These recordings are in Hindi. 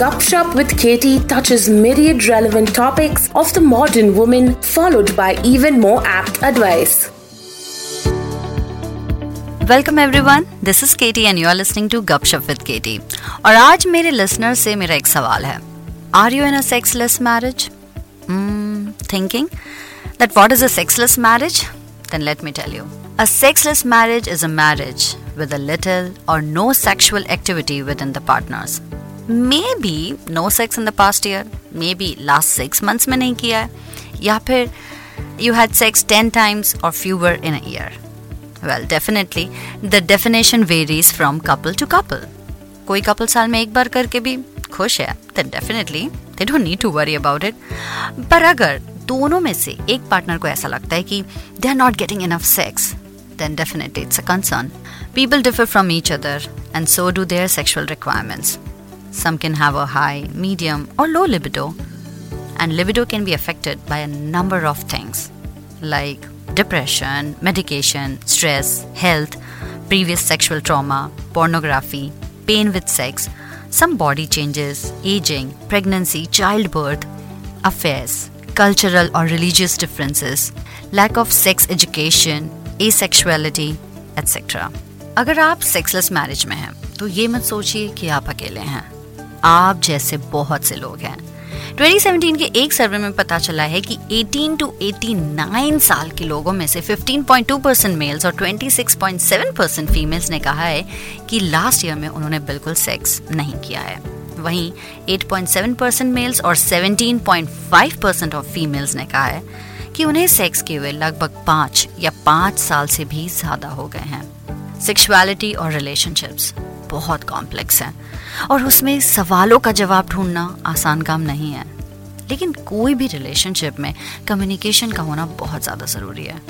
Gupshup with Katie touches myriad relevant topics of the modern woman, followed by even more apt advice. Welcome everyone this is KT and you are listening to Gupshup with KT और आज मेरे लिसनर से मेरा एक सवाल है are you in a sexless marriage thinking that what is a sexless marriage then let me tell you A sexless marriage is a marriage with a little or no sexual activity within the partners. Maybe no sex in the past year, maybe last six months में नहीं किया है, या फिर you had sex 10 times or fewer in a year. Well, definitely, the definition varies from couple to couple. कोई कपल साल में एक बार करके भी खुश है then definitely they don't need to worry about it. पर अगर दोनों में से एक पार्टनर को ऐसा लगता है कि they are not getting enough sex, then definitely it's a concern. People differ from each other and so do their sexual requirements. Some can have a high, medium, or low libido, and libido can be affected by a number of things like depression, medication, stress, health, previous sexual trauma, pornography, pain with sex, some body changes, aging, pregnancy, childbirth, affairs, cultural or religious differences, lack of sex education, asexuality, etc. अगर आप सेक्सलेस मैरिज में हैं तो ये मत सोचिए कि आप अकेले हैं आप जैसे बहुत से लोग हैं। 2017 के एक सर्वे में पता चला है कि 18 टू 89 साल के लोगों में से 15.2 परसेंट मेल्स और 26.7 परसेंट फीमेल्स ने कहा है कि लास्ट ईयर में उन्होंने बिल्कुल सेक्स नहीं किया है। वहीं 8.7 परसेंट मेल्स और 17.5 परसेंट ऑफ़ फीमेल्स ने कहा है कि उन्हें सेक्स किए हुए लगभग पाँच या पाँच साल से भी ज़्यादा हो गए हैं। सेक्सुअलिटी और रिलेशनशिप्स बहुत कॉम्प्लेक्स हैं। और उसमें सवालों का जवाब ढूंढना आसान काम नहीं है। लेकिन कोई भी रिलेशनशिप में कम्युनिकेशन का होना बहुत ज़्यादा ज़रूरी है।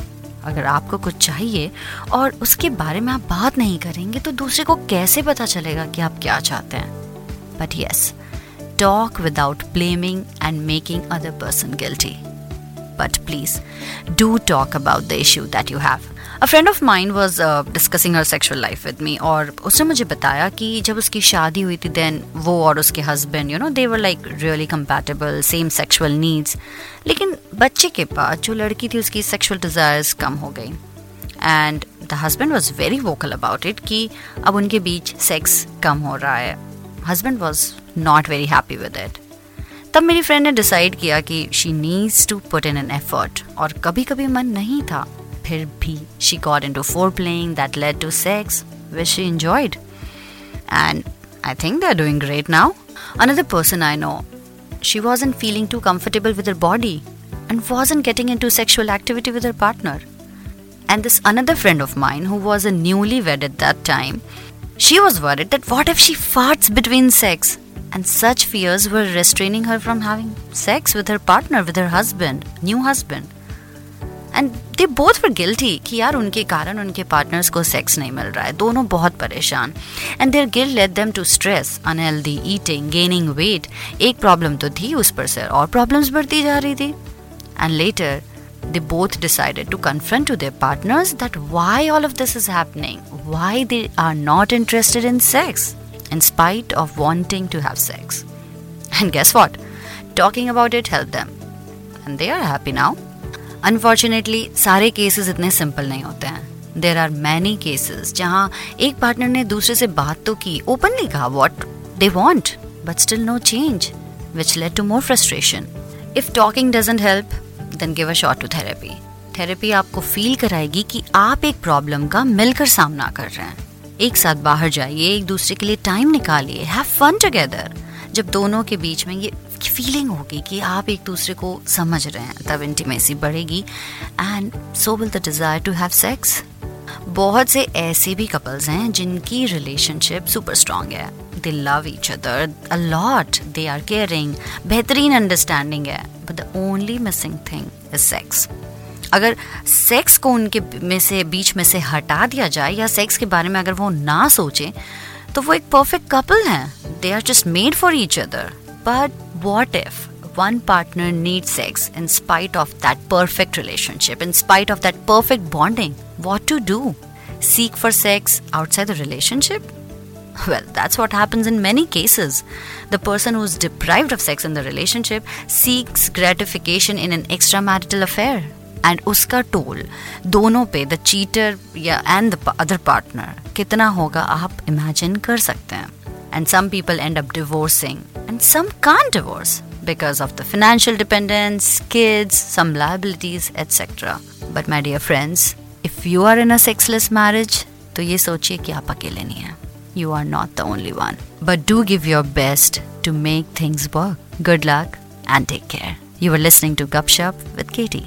अगर आपको कुछ चाहिए और उसके बारे में आप बात नहीं करेंगे तो दूसरे को कैसे पता चलेगा कि आप क्या चाहते हैं? But yes talk without blaming and making other person guilty but please do talk about the issue that you have a friend of mine was discussing her sexual life with me और उसने मुझे बताया कि जब उसकी शादी हुई थी देन वो और उसके husband you know they were like really compatible same sexual needs लेकिन बच्चे के पास जो लड़की थी, उसकी सेक्शुअल डिज़ायर्स कम हो गई। And the husband was very vocal about it कि अब उनके बीच सेक्स कम हो रहा है। Husband was not very happy with it तब मेरी फ्रेंड ने डिसाइड किया कि she needs to put in an effort और कभी कभी मन नहीं था। फिर भी she got into foreplay that led to sex, which she enjoyed. And I think they're doing great now. Another person I know, she wasn't feeling too comfortable with her body and wasn't getting into sexual activity with her partner. And this another friend of mine who was a newlywed at that time, she was worried that what if she farts between sex? And such fears were restraining her from having sex with her partner, with her husband, new husband. And they both for guilty कि यार उनके कारण उनके पार्टनर्स को सेक्स नहीं मिल रहा है। दोनों बहुत परेशान। And their guilt led them to stress unhealthy eating gaining weight एक प्रॉब्लम तो थी उस पर से और प्रॉब्लम्स बढ़ती जा रही थी। And later they both decided to confront to their partners that why all of this is happening why they are not interested in sex in spite of wanting to have sex and guess what talking about it help them and they are happy now unfortunately सारे केसेस इतने सिंपल नहीं होते हैं। देर आर मैनी केसेस जहाँ एक पार्टनर ने दूसरे से बात तो की ओपनली कहा what they want but still no change which led to more frustration if talking doesn't help then give a shot to therapy therapy आपको फील कराएगी कि आप एक प्रॉब्लम का मिलकर सामना कर रहे हैं। एक साथ बाहर जाइए, एक दूसरे के लिए टाइम निकालिए हैव फन टुगेदर जब दोनों के बीच में ये फीलिंग होगी कि आप एक दूसरे को समझ रहे हैं, तब इंटीमेसी बढ़ेगी। And so will the desire to have sex बहुत से ऐसे भी कपल्स हैं जिनकी रिलेशनशिप सुपर स्ट्रांग है। They love each other a lot they are caring बेहतरीन अंडरस्टैंडिंग है। But the only missing thing is sex अगर सेक्स को उनके में से, बीच में से हटा दिया जाए या सेक्स के बारे में अगर वो ना सोचें तो वो एक परफेक्ट कपल हैं। They are just made for each other But what if one partner needs sex in spite of that perfect relationship, in spite of that perfect bonding? What to do? Seek for sex outside the relationship? Well, that's what happens in many cases. The person who's deprived of sex in the relationship seeks gratification in an extramarital affair. And uska toll दोनों पे the cheater या and the other partner कितना होगा आप imagine कर सकते हैं and some people end up divorcing and some can't divorce because of the financial dependence, kids, some liabilities, etc. But my dear friends, if you are in a sexless marriage, तो ये सोचिए कि आप अकेले नहीं हैं. You are not the only one. But do give your best to make things work. Good luck and take care. You were listening to Gupshup with Katie.